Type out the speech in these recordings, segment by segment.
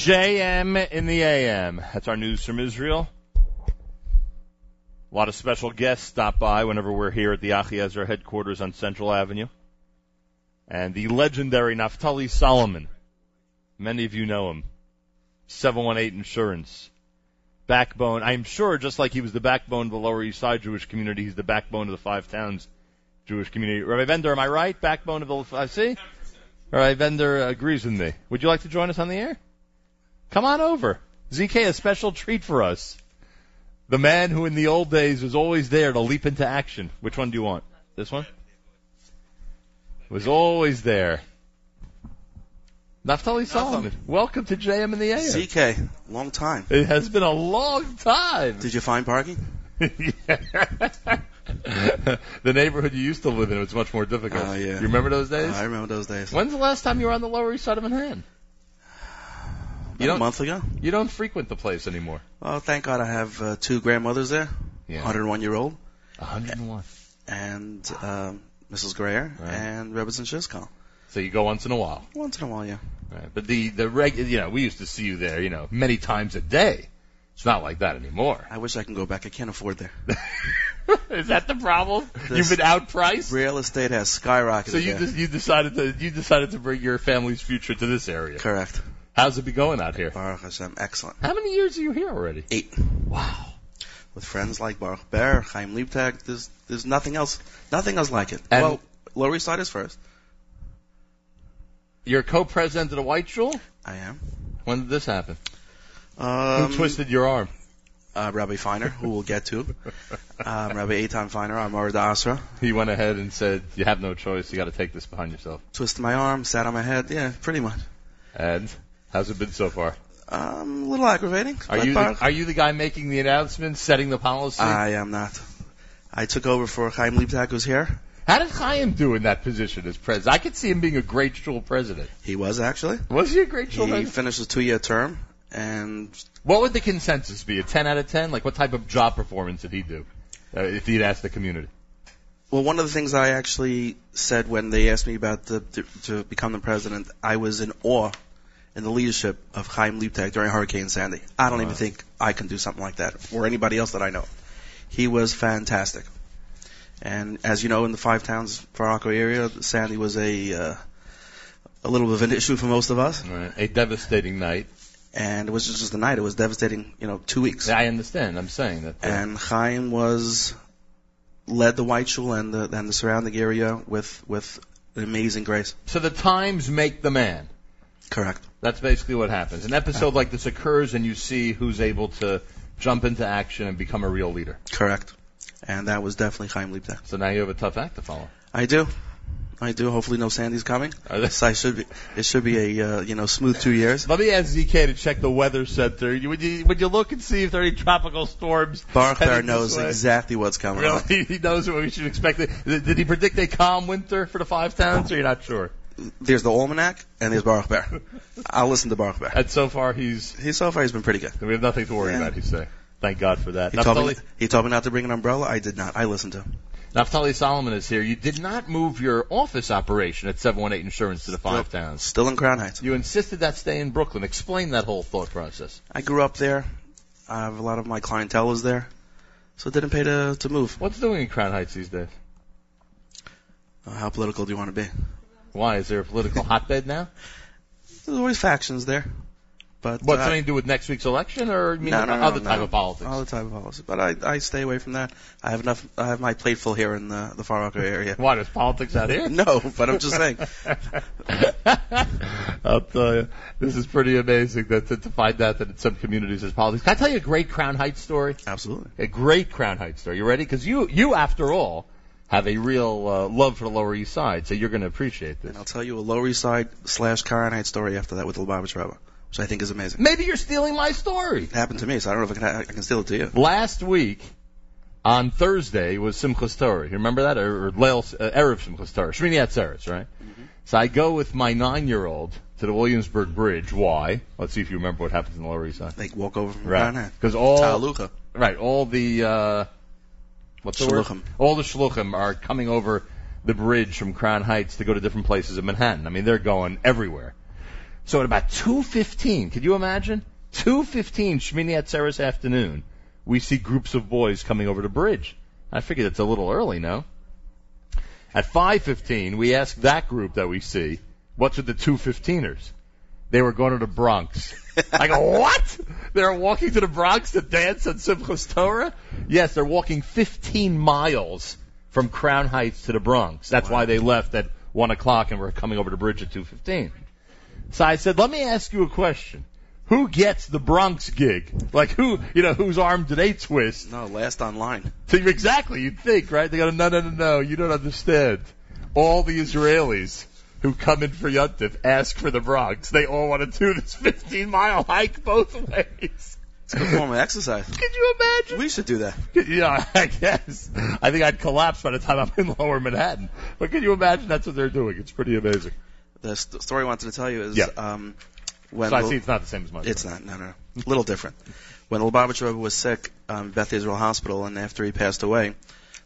JM in the AM. That's our news from Israel. A lot of special guests stop by whenever we're here at the Achiezer headquarters on Central Avenue. And the legendary Naftali Solomon. Many of you know him. 718 Insurance. Backbone. I'm sure just like he was the backbone of the Lower East Side Jewish community, he's the backbone of the Five Towns Jewish community. Rabbi Bender, am I right? Backbone of the, I see? Rabbi Bender agrees with me. Would you like to join us on the air? Come on over. ZK, a special treat for us. The man who in the old days was always there to leap into action. Which one do you want? This one? Was always there. Naftali Solomon, welcome to JM in the AM. ZK, long time. It has been a long time. Did you find parking? the neighborhood you used to live in was much more difficult. Oh, yeah. You remember those days? I remember those days. When's the last time you were on the Lower East Side of Manhattan? You don't- a month ago. You don't frequent the place anymore. Well, thank God I have uh, two grandmothers there. Yeah. 101 year old 101. and um, Mrs. Greer Right. and Rebbetzin Shizkal. So you go once in a while. Once in a while, yeah. Right. But the, the reg, you know, we used to see you there, you know, many times a day. It's not like that anymore. I wish I can go back. I can't afford there. Is that the problem? This- You've been outpriced? Real estate has skyrocketed So you, de- you decided to, you decided to bring your family's future to this area. Correct. How's it be going out here? Baruch Hashem, excellent. How many years are you here already? Eight. Wow. With friends like Baruch Ber, Chaim Liebtag, there's, there's nothing else, nothing else like it. And- well, Lower East Side is first. You're co-president of the White Shul? I am. When did this happen? Um, Who twisted your arm? uh, Rabbi Feiner, who we'll get to. Um, Rabbi Eitan Feiner, I'm Mara D'Asra. He went ahead and said, you have no choice, you gotta take this behind yourself. Twisted my arm, sat on my head. Yeah, pretty much. And how's it been so far? Um, a little aggravating. Are you the, are you the guy making the announcements, setting the policy? I am not. I took over for Chaim Liebtag, who's here. How did Chaim do in that position as president? I could see him being a great shul president. He was actually. Was he a great shul He president? finished his two-year term, and What would the consensus be? A 10 out of 10? Like what type of job performance did he do? Uh, if he'd asked the community. well, one of the things I actually said when they asked me about the, to, to become the president, I was in awe in the leadership of Chaim Liebtag during Hurricane Sandy. I don't Wow. even think I can do something like that, or anybody else that I know. He was fantastic. And as you know, in the five towns Far Rockaway area, Sandy was a uh, a little bit of an issue for most of us. Right. A devastating night. And it was just a night. It was devastating, you know, two weeks. I understand. I'm saying that. And Chaim was led the White Shul and the and the surrounding area with with amazing grace. so the times make the man. Correct. That's basically what happens. An episode like this occurs and you see who's able to jump into action and become a real leader. Correct. And that was definitely Chaim Liebtag. So now you have a tough act to follow. I do. I do. Hopefully, no Sandy's coming. So I should be. It should be a uh, you know smooth two years. Let me ask ZK to check the weather center. You- Would you, would you look and see if there are any tropical storms? Baruch Ber heading this knows exactly what's coming. on. Really? He knows what we should expect. Did he predict a calm winter for the five towns, or you're not sure? There's the almanac and there's Baruch Ber. I'll listen to Baruch Ber. And so far, he's he's so far he's been pretty good. we have nothing to worry Yeah. about. He's saying. Thank God for that. He told, me, he told me not to bring an umbrella. I did not. I listened to him. Naftali Solomon is here. You did not move your office operation at 718 Insurance to the five towns. Still in Crown Heights. You insisted that stay in Brooklyn. Explain that whole thought process. I grew up there. I have a lot of my clientele was there, so it didn't pay to to move. What's doing in Crown Heights these days? Uh, how political do you want to be? Why is there a political hotbed now? There's always factions there, but What uh, something to do with next week's election, or you mean no, no, no, other type of politics? Other type of politics. But I I stay away from that. I have enough. I have my plate full here in the the Far Rockaway area. Why there's politics out here? No, but I'm just saying. I'll tell you, this is pretty amazing that to, to find out that in some communities there's politics. Can I tell you a great Crown Heights story? Absolutely. A great Crown Heights story. You ready? Because you, you after all, have a real uh, love for the Lower East Side, so you're going to appreciate this. And I'll tell you a Lower East Side slash Heights story after that with the Lubavitch Rebbe, which I think is amazing. Maybe you're stealing my story. It happened to me, so I don't know if I can I can steal it to you. Last week, on Thursday, was Simchas Torah. You remember that? Or, or Leil, uh, Erev Simchas Torah. Shmini Atzeres, right? So I go with my nine-year-old to the Williamsburg Bridge. Why? Let's see if you remember what happens in the Lower East Side. Like walk over from Right. Because all Ta'aluka. right, all the uh, what's the word? Shluchim. All the shluchim are coming over the bridge from Crown Heights to go to different places in Manhattan. I mean, they're going everywhere. So at about 2.15, could you imagine? 2.15, Shmini Atzeres afternoon, we see groups of boys coming over the bridge. I figured it's a little early, no? At 5.15, we ask that group that we see, what's with the 2.15ers? They were going to the Bronx. I go, what? They're walking to the Bronx to dance at Simchas Torah? Yes, they're walking 15 miles from Crown Heights to the Bronx. That's Wow. why they left at 1 o'clock and were coming over the bridge at 2.15. So I said, let me ask you a question. Who gets the Bronx gig? Like who, you know, whose arm do they twist? No, last online. So exactly, you'd think, right? They go, no, no, no, no, you don't understand. All the Israelis who come in for Yontif ask for the Bronx. They all want to do this 15 mile hike both ways. It's a good form of exercise. Could you imagine? We should do that. Yeah, I guess. I think I'd collapse by the time I'm in lower Manhattan. But can you imagine that's what they're doing? It's pretty amazing. The st- story I wanted to tell you is Yeah. um, when So I Lil- see it's not the same as mine. it's not no no a little different. When Lubavitch Rebbe was sick, um, Beth Israel Hospital, and after he passed away,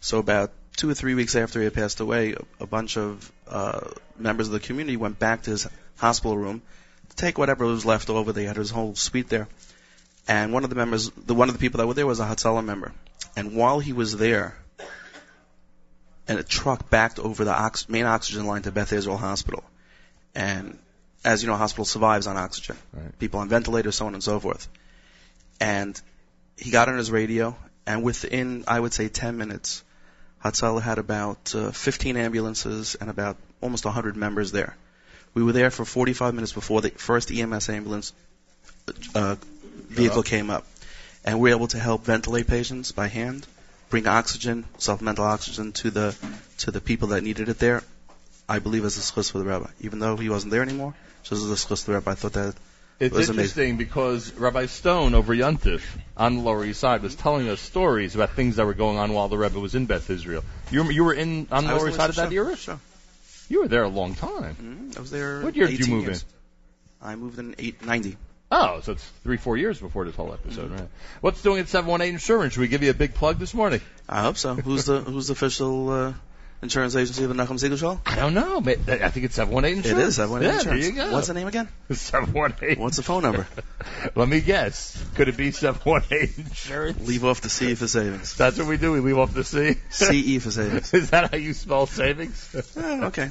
so about two or three weeks after he had passed away, a, a bunch of uh, members of the community went back to his hospital room to take whatever was left over. They had his whole suite there, and one of the members, the one of the people that were there was a Hatzalah member, and while he was there, and a truck backed over the ox- main oxygen line to Beth Israel Hospital, and as you know, hospital survives on oxygen. Right. People on ventilators, so on and so forth. And he got on his radio, and within, I would say, 10 minutes, Hatzalah had about uh, 15 ambulances and about almost 100 members there. We were there for 45 minutes before the first EMS ambulance uh, vehicle came up. And we were able to help ventilate patients by hand, bring oxygen, supplemental oxygen to the to the people that needed it there. I believe as a schus for the rabbi, even though he wasn't there anymore. Just as a schus for the rabbi, I thought that It's was interesting because Rabbi Stone over Yontif on the Lower East Side was telling us stories about things that were going on while the Rebbe was in Beth Israel. You were, you were in on the I Lower East Side of that era? Sure. You were there a long time. hmm I was there. What year did you move years. I moved in eight ninety. Oh, so it's three, four years before this whole episode, right? What's doing at 718 Insurance? Should we give you a big plug this morning? I hope so. Who's the Who's the official uh, insurance agency of the Nachum Segal Show? I don't know. But I think it's 718 It Insurance. is. I want yeah, insurance. there you go. What's the name again? 718. What's the phone number? Let me guess. Could it be 718 Insurance? Leave off the C for savings. That's what we do. We leave off the C. CE for savings. Is that how you spell savings? Okay.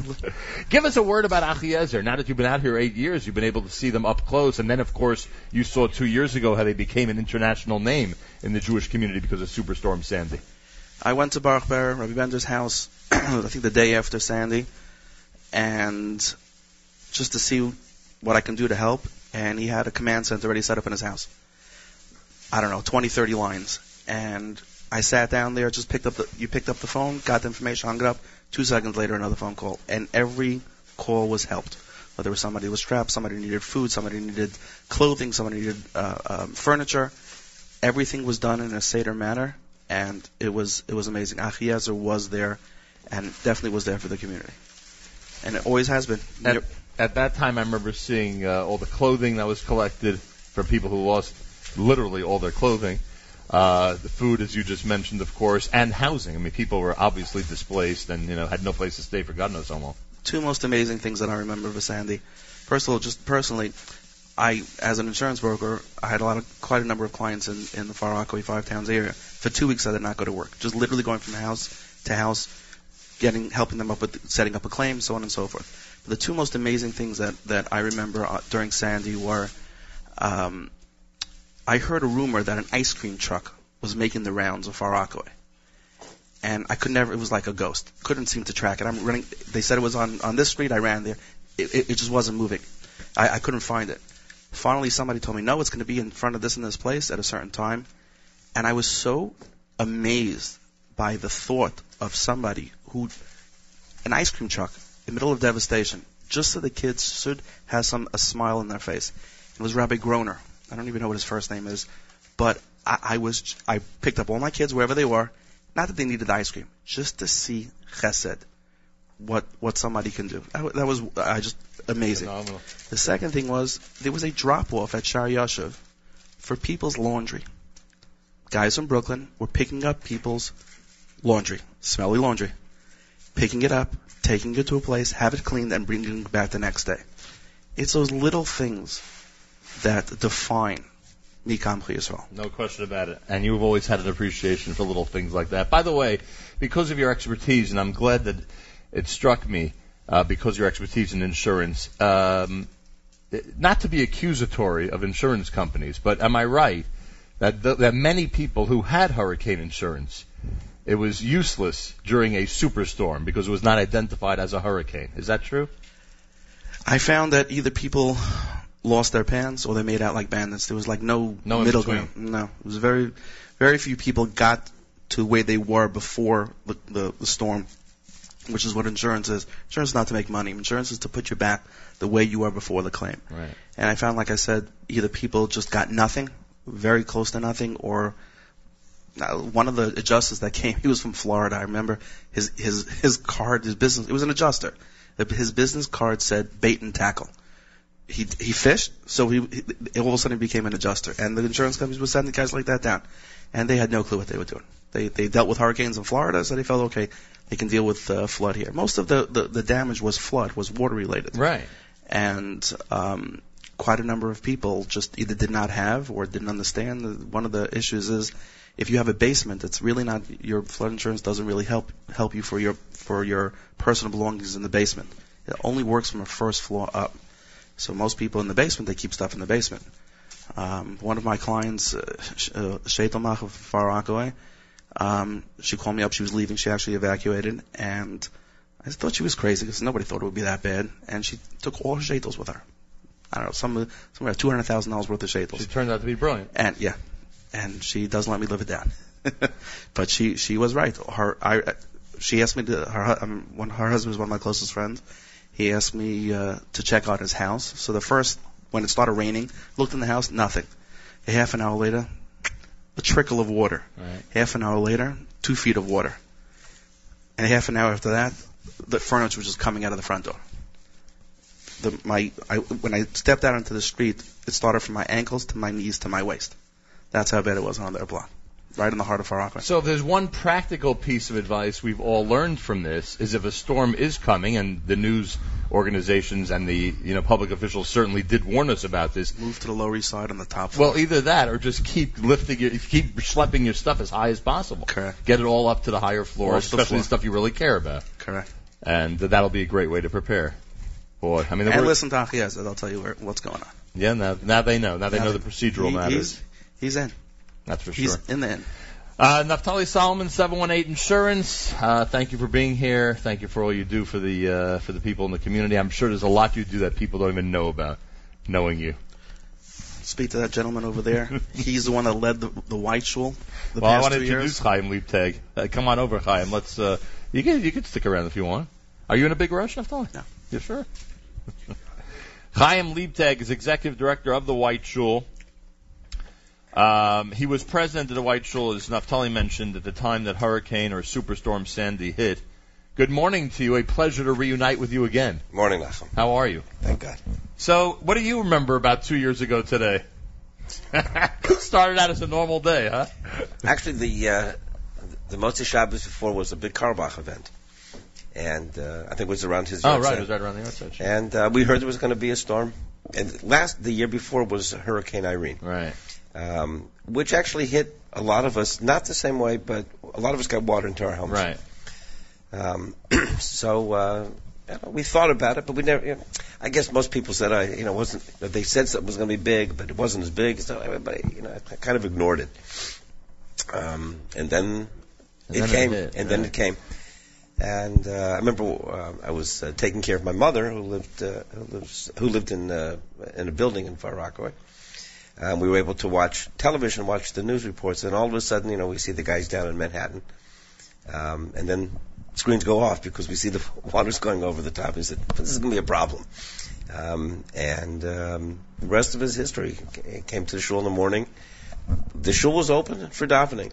Give us a word about Achiezer. Now that you've been out here eight years, you've been able to see them up close, and then, of course, you saw two years ago how they became an international name in the Jewish community because of Superstorm Sandy. I went to Baruch Ber, Rabbi Bender's house, I think the day after Sandy, and just to see what I can do to help. And he had a command center already set up in his house. I don't know, 20, 30 lines. And I sat down there, just picked up the, you picked up the phone, got the information, hung it up. Two seconds later, another phone call. And every call was helped. Whether it was somebody was trapped, somebody needed food, somebody needed clothing, somebody needed uh, um, furniture. Everything was done in a Seder manner and it was it was amazing. Achiezer was there, and definitely was there for the community, and it always has been. At, at that time, I remember seeing uh, all the clothing that was collected from people who lost literally all their clothing. Uh, the food, as you just mentioned, of course, and housing. I mean, people were obviously displaced and you know had no place to stay for God knows how long. Two most amazing things that I remember of Sandy. First of all, just personally, I as an insurance broker, I had a lot of quite a number of clients in in the Far Rockaway Five Towns area. For two weeks, I did not go to work. Just literally going from house to house, getting helping them up with setting up a claim, so on and so forth. But the two most amazing things that that I remember uh, during Sandy were. Um, I heard a rumor that an ice cream truck was making the rounds of Far Rockaway. And I could never, it was like a ghost. Couldn't seem to track it. I'm running, they said it was on, on this street, I ran there. It, it, it just wasn't moving. I, I couldn't find it. Finally, somebody told me, no, it's going to be in front of this and this place at a certain time. And I was so amazed by the thought of somebody who, an ice cream truck in the middle of devastation, just so the kids should have some, a smile on their face. It was Rabbi Groner. I don't even know what his first name is, but I, I was, I picked up all my kids wherever they were, not that they needed ice cream, just to see chesed, what, what somebody can do. That, that was, I just, amazing. Phenomenal. The second thing was there was a drop off at Shor Yoshuv for people's laundry. Guys from Brooklyn were picking up people's laundry, smelly laundry, picking it up, taking it to a place, have it cleaned, and bringing it back the next day. It's those little things that define Mikam Yisrael. No question about it. And you've always had an appreciation for little things like that. By the way, because of your expertise, and I'm glad that it struck me uh, because of your expertise in insurance, um, not to be accusatory of insurance companies, but am I right that th- that many people who had hurricane insurance, it was useless during a superstorm because it was not identified as a hurricane. Is that true? I found that either people lost their pants or they made out like bandits. There was like no, No middle ground. No, it was very, very few people got to where they were before the, the, the storm, which is what insurance is. Insurance is not to make money. Insurance is to put you back the way you were before the claim. Right. And I found, like I said, either people just got nothing, very close to nothing, or one of the adjusters that came, he was from Florida. I remember his his his card, his business. It was an adjuster. His business card said bait and tackle. He he fished, so he, he all of a sudden became an adjuster. And the insurance companies were sending guys like that down, and they had no clue what they were doing. They they dealt with hurricanes in Florida, so they felt okay. They can deal with uh, flood here. Most of the, the the damage was flood, was water related Right. and um, quite a number of people just either did not have or didn't understand. One of the issues is if you have a basement, it's really not your flood insurance doesn't really help help you for your for your personal belongings in the basement. It only works from a first floor up. So most people in the basement they keep stuff in the basement. Um, one of my clients, uh, uh, of Far Rockaway, um, she called me up. She was leaving. She actually evacuated, and I thought she was crazy because nobody thought it would be that bad. And she took all her shetels with her. I don't know, some somewhere two hundred thousand dollars worth of shetels. She turned out to be brilliant. And yeah, and she doesn't let me live it down. but she she was right. Her I she asked me to her um, when her husband was one of my closest friends. He asked me uh, to check out his house. So the first when it started raining, looked in the house, nothing. A half an hour later, a trickle of water. Right. Half an hour later, two feet of water. And a half an hour after that, the furniture was just coming out of the front door. The, my, I, when I stepped out into the street, it started from my ankles to my knees to my waist. That's how bad it was on their block, right in the heart of Far Rockaway. So if there's one practical piece of advice we've all learned from this is if a storm is coming, and the news organizations and the you know public officials certainly did warn us about this. Move to the Lower East Side on the top floor. Well, either that or just keep lifting your, keep schlepping your stuff as high as possible. Correct. Get it all up to the higher to the especially floor. the stuff you really care about, Correct. and that'll be a great way to prepare. Boy, I mean, And listen to Achiezer, they'll tell you where, what's going on. yeah, now, now they know. Now they Now know the procedural he- matters. He's, he's in. That's for sure. He's in the end. Uh, Naftali Solomon, 718 Insurance. Uh, thank you for being here. Thank you for all you do for the uh, for the people in the community. I'm sure there's a lot you do that people don't even know about, knowing you. Speak to that gentleman over there. He's the one that led the, the white shul the well, I want to introduce years. Chaim Liebtag. Uh, come on over, Chaim. Let's. Uh, you can you can stick around if you want. Are you in a big rush, Naftali? No. You sure? Chaim Liebtag is executive director of the White Shul. Um, he was president of the White Shul, as Naftali mentioned, at the time that Hurricane or Superstorm Sandy hit. Good morning to you. A pleasure to reunite with you again. Morning, Nachum. How are you? Thank God. So, what do you remember about two years ago today? Started out as a normal day, huh? Actually, the uh, the Motzi Shabbos before was a big Carlebach event, and uh, I think it was around his. Oh, right. sale. It was right around the outside. And uh, we heard there was going to be a storm. And last the year before was Hurricane Irene, Right. Um, which actually hit a lot of us. Not the same way, but a lot of us got water into our homes. Right. Um, so uh, we thought about it, but we never. You know, I guess most people said, I, you know, wasn't. They said something was going to be big, but it wasn't as big. So everybody, you know, I kind of ignored it. Um, and then And it then it came, hit, and then it came. And uh, I remember uh, I was uh, taking care of my mother, who lived uh, who, lives, who lived in uh, in a building in Far Rockaway. Um, we were able to watch television, watch the news reports, and all of a sudden, you know, we see the guys down in Manhattan, um, and then screens go off because we see the water's going over the top. We said, "This is going to be a problem." Um, and um, the rest of his history came to the shul in the morning. The shul was open for davening.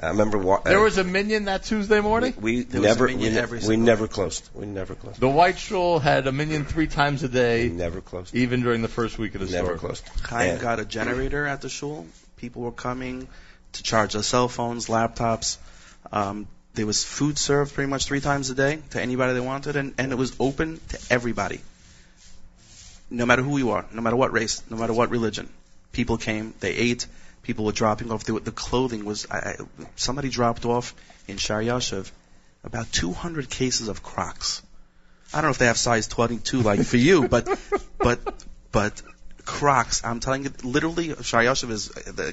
I remember wa- There uh, was a minion that Tuesday morning? we There was a never we, every we single never closed. We never closed. The White Shul had a minion three times a We day, never closed. even during the first week of the Never storm. closed. Chaim Yeah. got a generator at the shul. People were coming to charge their cell phones, laptops. Um, there was food served pretty much three times a day to anybody they wanted, and, and it was open to everybody. no matter who you are, no matter what race, no matter what religion, people came, they ate, people were dropping off. The, the clothing was, I, I, somebody dropped off in Shor Yoshuv about 200 cases of Crocs. I don't know if they have size 22 like for you, but, but, but Crocs, I'm telling you, literally, Shor Yoshuv is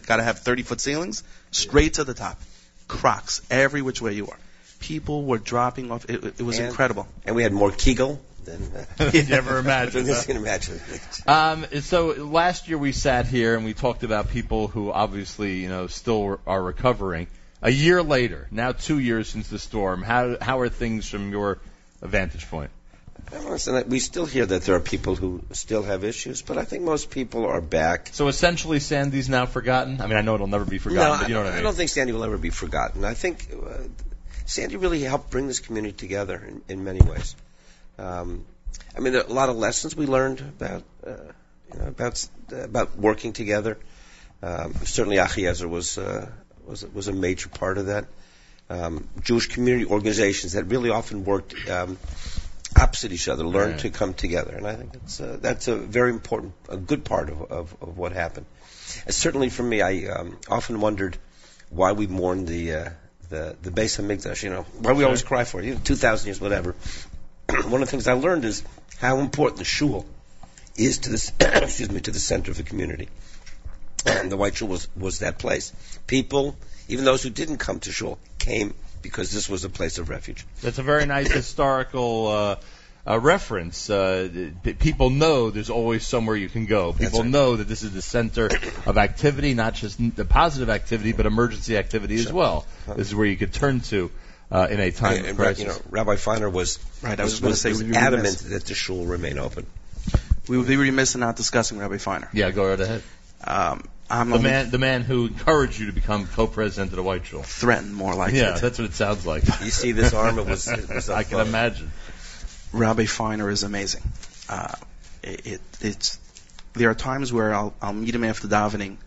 got to have 30 foot ceilings, straight to the top. Crocs, every which way you are. People were dropping off. It, it was And- incredible. And we had more kugel than uh, you never imagined. than you can imagine. Um, so last year we sat here and we talked about people who obviously, you know, still are recovering. A year later, now two years since the storm, how how are things from your vantage point? Listen, we still hear that there are people who still have issues, but I think most people are back. So essentially, Sandy's now forgotten. I mean, I know it'll never be forgotten, no, but you know I, what I I don't think Sandy will ever be forgotten. I think uh, Sandy really helped bring this community together in, in many ways. Um, I mean, there are a lot of lessons we learned about uh, you know, about about working together. Um, certainly, Achiezer was uh, was was a major part of that. Um, Jewish community organizations that really often worked um, opposite each other learned Right. to come together, and I think that's uh, that's a very important, a good part of of, of what happened. And certainly for me, I um, often wondered why we mourn the uh, the the Beis Hamikdash. You know, why we always cry for it. You know, two thousand years, whatever. One of the things I learned is how important the shul is to this. excuse me, to the center of the community. And the White Shul was was that place. People, even those who didn't come to shul, came because this was a place of refuge. That's a very nice historical uh, uh, reference. Uh, people know there's always somewhere you can go. People right. know that this is the center of activity, not just the positive activity, but emergency activity as well. This is where you could turn to uh, in a time And, of crisis. you know, Rabbi Feiner was Right, I was was, gonna say, was adamant remiss- that the shul remain open. We would be remiss in not discussing Rabbi Feiner. yeah, go right ahead. Um, I'm The man, the man who encouraged you to become co-president of the White Shul. threatened more like yeah, it. that's what it sounds like. You see this arm? It was. It was I can uh, imagine. Rabbi Feiner is amazing. Uh, it, it, it's there are times where I'll I'll meet him after davening.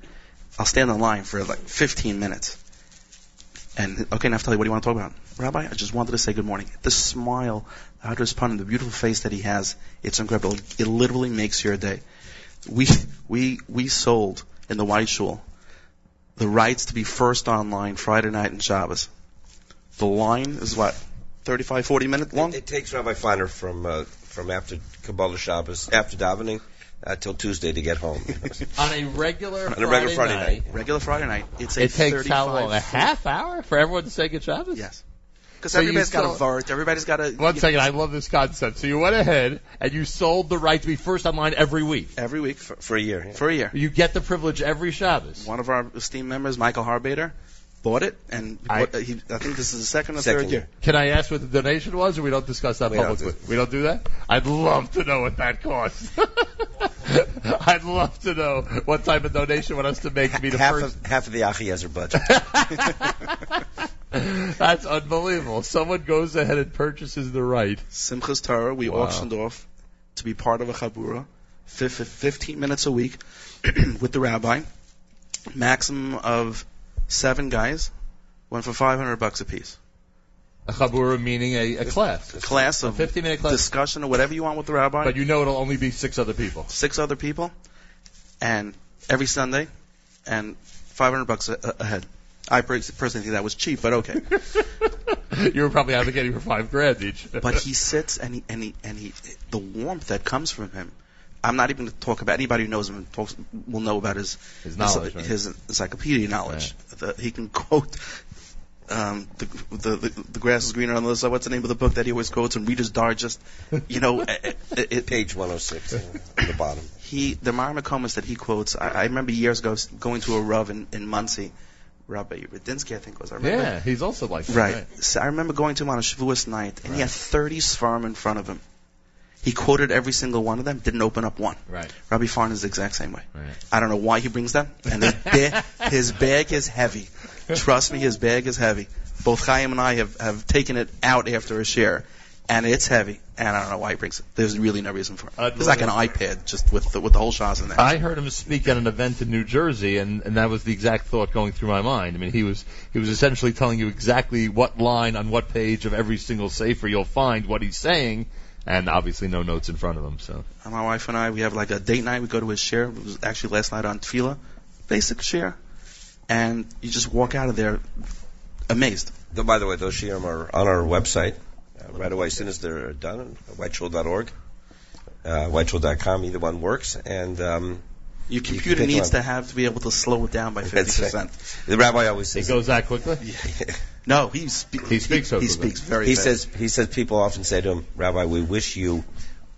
I'll stand in line for like 15 minutes. And okay, Naftali, what do you want to talk about? Rabbi, I just wanted to say good morning. The smile, the Hadras Panim, the beautiful face that he has, it's incredible. It literally makes your day. We we we sold in the White Shul the rights to be first online Friday night and Shabbos. The line is what 35, 40 minutes long. It, it takes Rabbi Feiner from uh, from after Kabbalah Shabbos, after davening, uh, till Tuesday to get home. On a regular On a regular Friday night. Regular Friday night. It's a It takes how long? A half hour for everyone to say good Shabbos? Yes. Because So everybody's got a still- vart. Everybody's got a. One second, I love this concept. So you went ahead and you sold the right to be first online every week. Every week for, for a year. yeah. for a year. You get the privilege every Shabbos. One of our esteemed members, Michael Harbader, bought it, and I- he, I think this is the second or Second third year. Can I ask what the donation was, or we don't discuss that We don't publicly? do- we don't do that. I'd love to know what that cost. I'd love to know what type of donation want us to make to be the half first. of half of the Achiezer budget. That's unbelievable. Someone goes ahead and purchases the right. Simchas Torah, we Wow. auctioned off to be part of a chabura, fif- fif- 15 minutes a week with the rabbi. Maximum of seven guys, went for 500 bucks a piece. A chabura meaning a, a class, Class a of 15 minute class. discussion or whatever you want with the rabbi. But you know it'll only be six other people. six other people, and every Sunday, and 500 bucks a, a head. I personally think that was cheap, but okay. you were probably advocating for five grand each. but he sits and he and he and he the warmth that comes from him. I'm not even going to talk about anybody who knows him talks, will know about his His knowledge, right? his encyclopedia knowledge. The, he can quote um, the, the the the grass is greener on the other side. What's the name of the book that he always quotes? And Reader's Digest. You know, it, it, Page 106 uh, on the bottom. he the Makomas that he quotes. I, I remember years ago going to a Rav in, in Monsey, Rabbi Radinsky, I think was. I remember. yeah, he's also like that. Right. So I remember going to him on a Shavuos night, and he had 30 Svarim in front of him. He quoted every single one of them, didn't open up one. Right. Rabbi Feiner is the exact same way. Right. I don't know why he brings them, and his, ba- his bag is heavy. Trust me, his bag is heavy. Both Chaim and I have, have taken it out after a shiur, and it's heavy, and I don't know why he brings it. There's really no reason for it. It's like an iPad, just with the, with the whole shots in there. I heard him speak at an event in New Jersey, and, and that was the exact thought going through my mind. I mean, he was he was essentially telling you exactly what line on what page of every single sefer you'll find what he's saying, and obviously no notes in front of him. So And my wife and I, we have like a date night. We go to his shiur. It was actually last night on Tefillah. Basic shiur. And you just walk out of there amazed. Though, by the way, those shiurim are on our website uh, right away as soon as they're done. Whiteshul.org, uh, whiteshul.com. Either one works. And um, Your computer pick needs to have to be able to slow it down by 50%. the rabbi always says. it goes that quickly. No, he, spe- He speaks so He speaks very He fast. says he says people often say to him, Rabbi, we wish you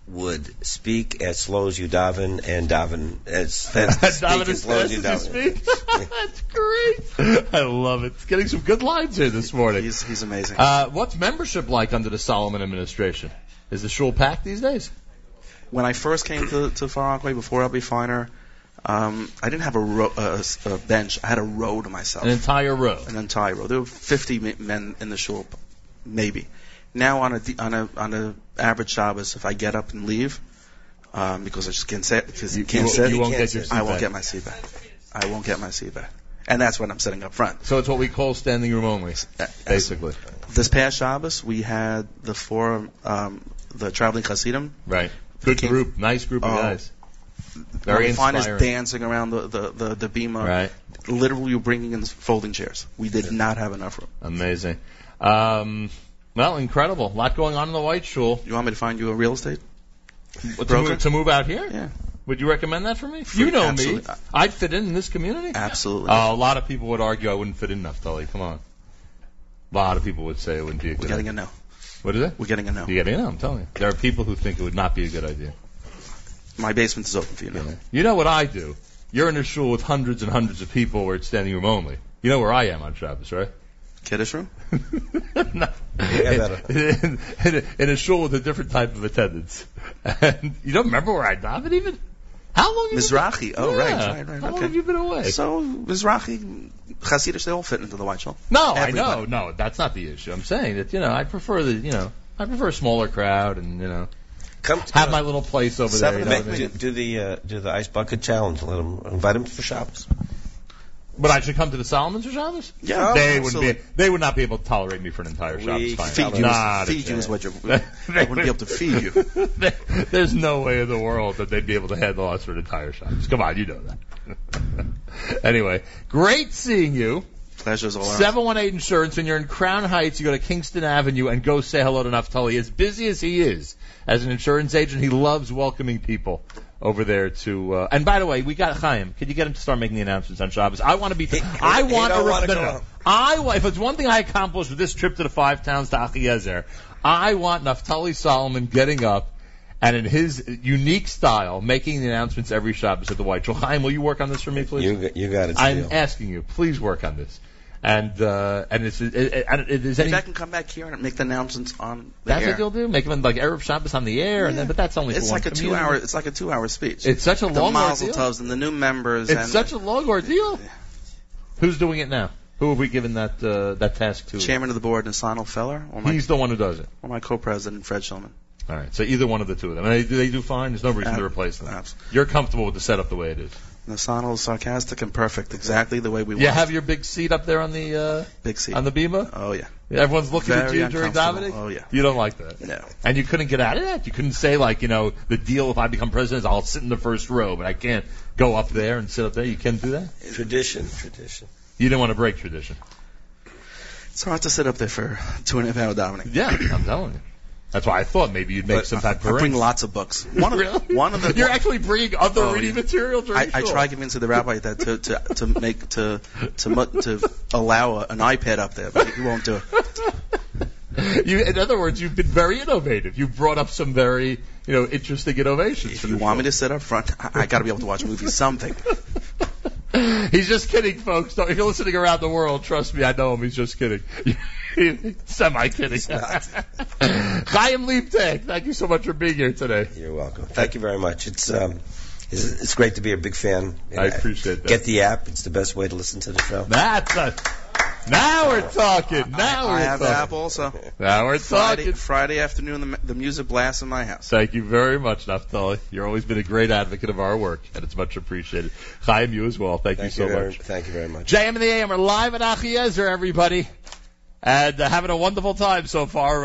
would speak as slow as you daven and daven as fast as speak as as slow as you as you daven. speak. That's great. I love it. It's getting some good lines here this morning. He's, he's amazing. Uh, what's membership like under the Solomon administration? Is the shul packed these days? when I first came to, to Far Rockaway before Rabbi Feiner, um, I didn't have a, ro- a, a bench. I had a row to myself. An entire row. an entire row. There were 50 men in the shul, maybe. Now on a on a on a average Shabbos, if I get up and leave, um, because I just can't sit because you, can't you, sit, you won't get your seat I won't back. get my seat back. I won't get my seat back, and that's when I'm sitting up front. So it's what we call standing room only, Uh, basically. This past Shabbos, we had the four um, the traveling Hasidim. Right. Good King- group. Nice group of Oh. guys. Very finest inspiring. dancing around the the the, the bima. Right. Literally, you're bringing in folding chairs. We did not have enough room. Amazing. Um, well, incredible. A lot going on in the White Shul. You want me to find you a real estate? To Broker? move, to move out here? Yeah, Would you recommend that for me? Free- you know absolutely. me. I'd fit in in this community. absolutely. Uh, a lot of people would argue I wouldn't fit in enough, Tully. Come on. A lot of people would say it wouldn't be a good We're getting idea. a no. What is it? We're getting a no. You get no, I'm telling you. There are people who think it would not be a good idea. My basement is open for you now. You know what I do? You're in a shul with hundreds and hundreds of people where it's standing room only. You know where I am on Shabbos, right? Kiddush room? no. Yeah, in, in, a, in a shul with a different type of attendance. And you don't remember where I davened even? How long? Have you Mizrahi. Oh, been, right, Yeah. right, right. How long okay. have you been away? So Mizrahi, Hasidish, they all fit into the white shul. no, I know, no, that's not the issue. I'm saying that you know I prefer the you know I prefer a smaller crowd and you know Come have my little place over there. Seven You to know make what I mean? do, do the uh, do the ice bucket challenge. Let them invite them for Shabbos. But I should come to the Solomons for Shabbos. Yeah, they absolutely. wouldn't be. They would not be able to tolerate me for an entire We Shabbos. Fine. Feed you, Not feed you is chance. what you're. I wouldn't be able to feed you. There's no way in the world that they'd be able to handle us for an entire Shabbos. Come on, you know that. anyway, great seeing you. Pleasure's all around. 718 Insurance, when you're in Crown Heights, you go to Kingston Avenue and go say hello to Naftali. As busy as he is as an insurance agent, he loves welcoming people over there to. Uh, and by the way, we got Chaim. Could you get him to start making the announcements on Shabbos? I want to be. He- I want a. wanna no, go no, no. I want. If it's one thing I accomplished with this trip to the five towns to Achiezer, I want Naftali Solomon getting up. And in his unique style, making the announcements every Shabbos at the White Shul. Chaim, will you work on this for me, please? You got- you got it. I'm asking you, please work on this. And uh, and it's it, it, it, it, is any, I can come back here and make the announcements on the that's air. what you'll do. Make them like Erev Shabbos on the air, and then but that's only It's for like a community. two-hour. It's like a two-hour speech. It's such a the long ordeal. Tovs and the new members. It's such a long ordeal. Who's doing it now? Who have we given that uh, that task to? chairman of the board, Nasanel Feller, or my, He's the one who does it. or my co-president, Fred Shulman. All right. So either one of the two of them, and they, they do fine. There's no reason to Uh, replace them. You're comfortable with the setup the way it is. Nasanel is sarcastic and perfect, exactly the way we want. You have your big seat up there on the uh, big seat. on the bima. oh yeah. Everyone's looking at you during uncomfortable. davening. Oh yeah. You don't like that. No. And you couldn't get out of that. You couldn't say like, you know, the deal if I become president is I'll sit in the first row, but I can't go up there and sit up there. You can't do that. Tradition, tradition. You didn't want to break tradition. It's hard to sit up there for two and a half hour dominating. Yeah, I'm telling you. That's why I thought maybe you'd make But some type of I bring lots of books. One of Really? one of the You're actually bringing other Oh, reading yeah. material I, I try convincing the rabbi that to to to make to to mu- to allow a, an iPad up there, but he won't do it. You, in other words, you've been very innovative. You've brought up some very, you know, interesting innovations. If you want me to sit up front, I, I got to be able to watch movies. Something. He's just kidding, folks. If you're listening around the world, trust me, I know him. He's just kidding. Semi kidding. Chaim Liebtag, thank you so much for being here today. You're welcome. Thank you very much. It's um, it's, it's great to be a big fan. I appreciate that. Get the app. It's the best way to listen to the show. That's a, now we're talking. Now I we're talking. I have the talking. app also. Now we're Friday, talking. Friday afternoon, the, the music blasts in my house. Thank you very much, Naftali. You've always been a great advocate of our work, and it's much appreciated. Chaim, you as well. Thank, Thank you so very, much. Thank you very much. JM and the AM are live at Achiezer, everybody. And uh, having a wonderful time so far.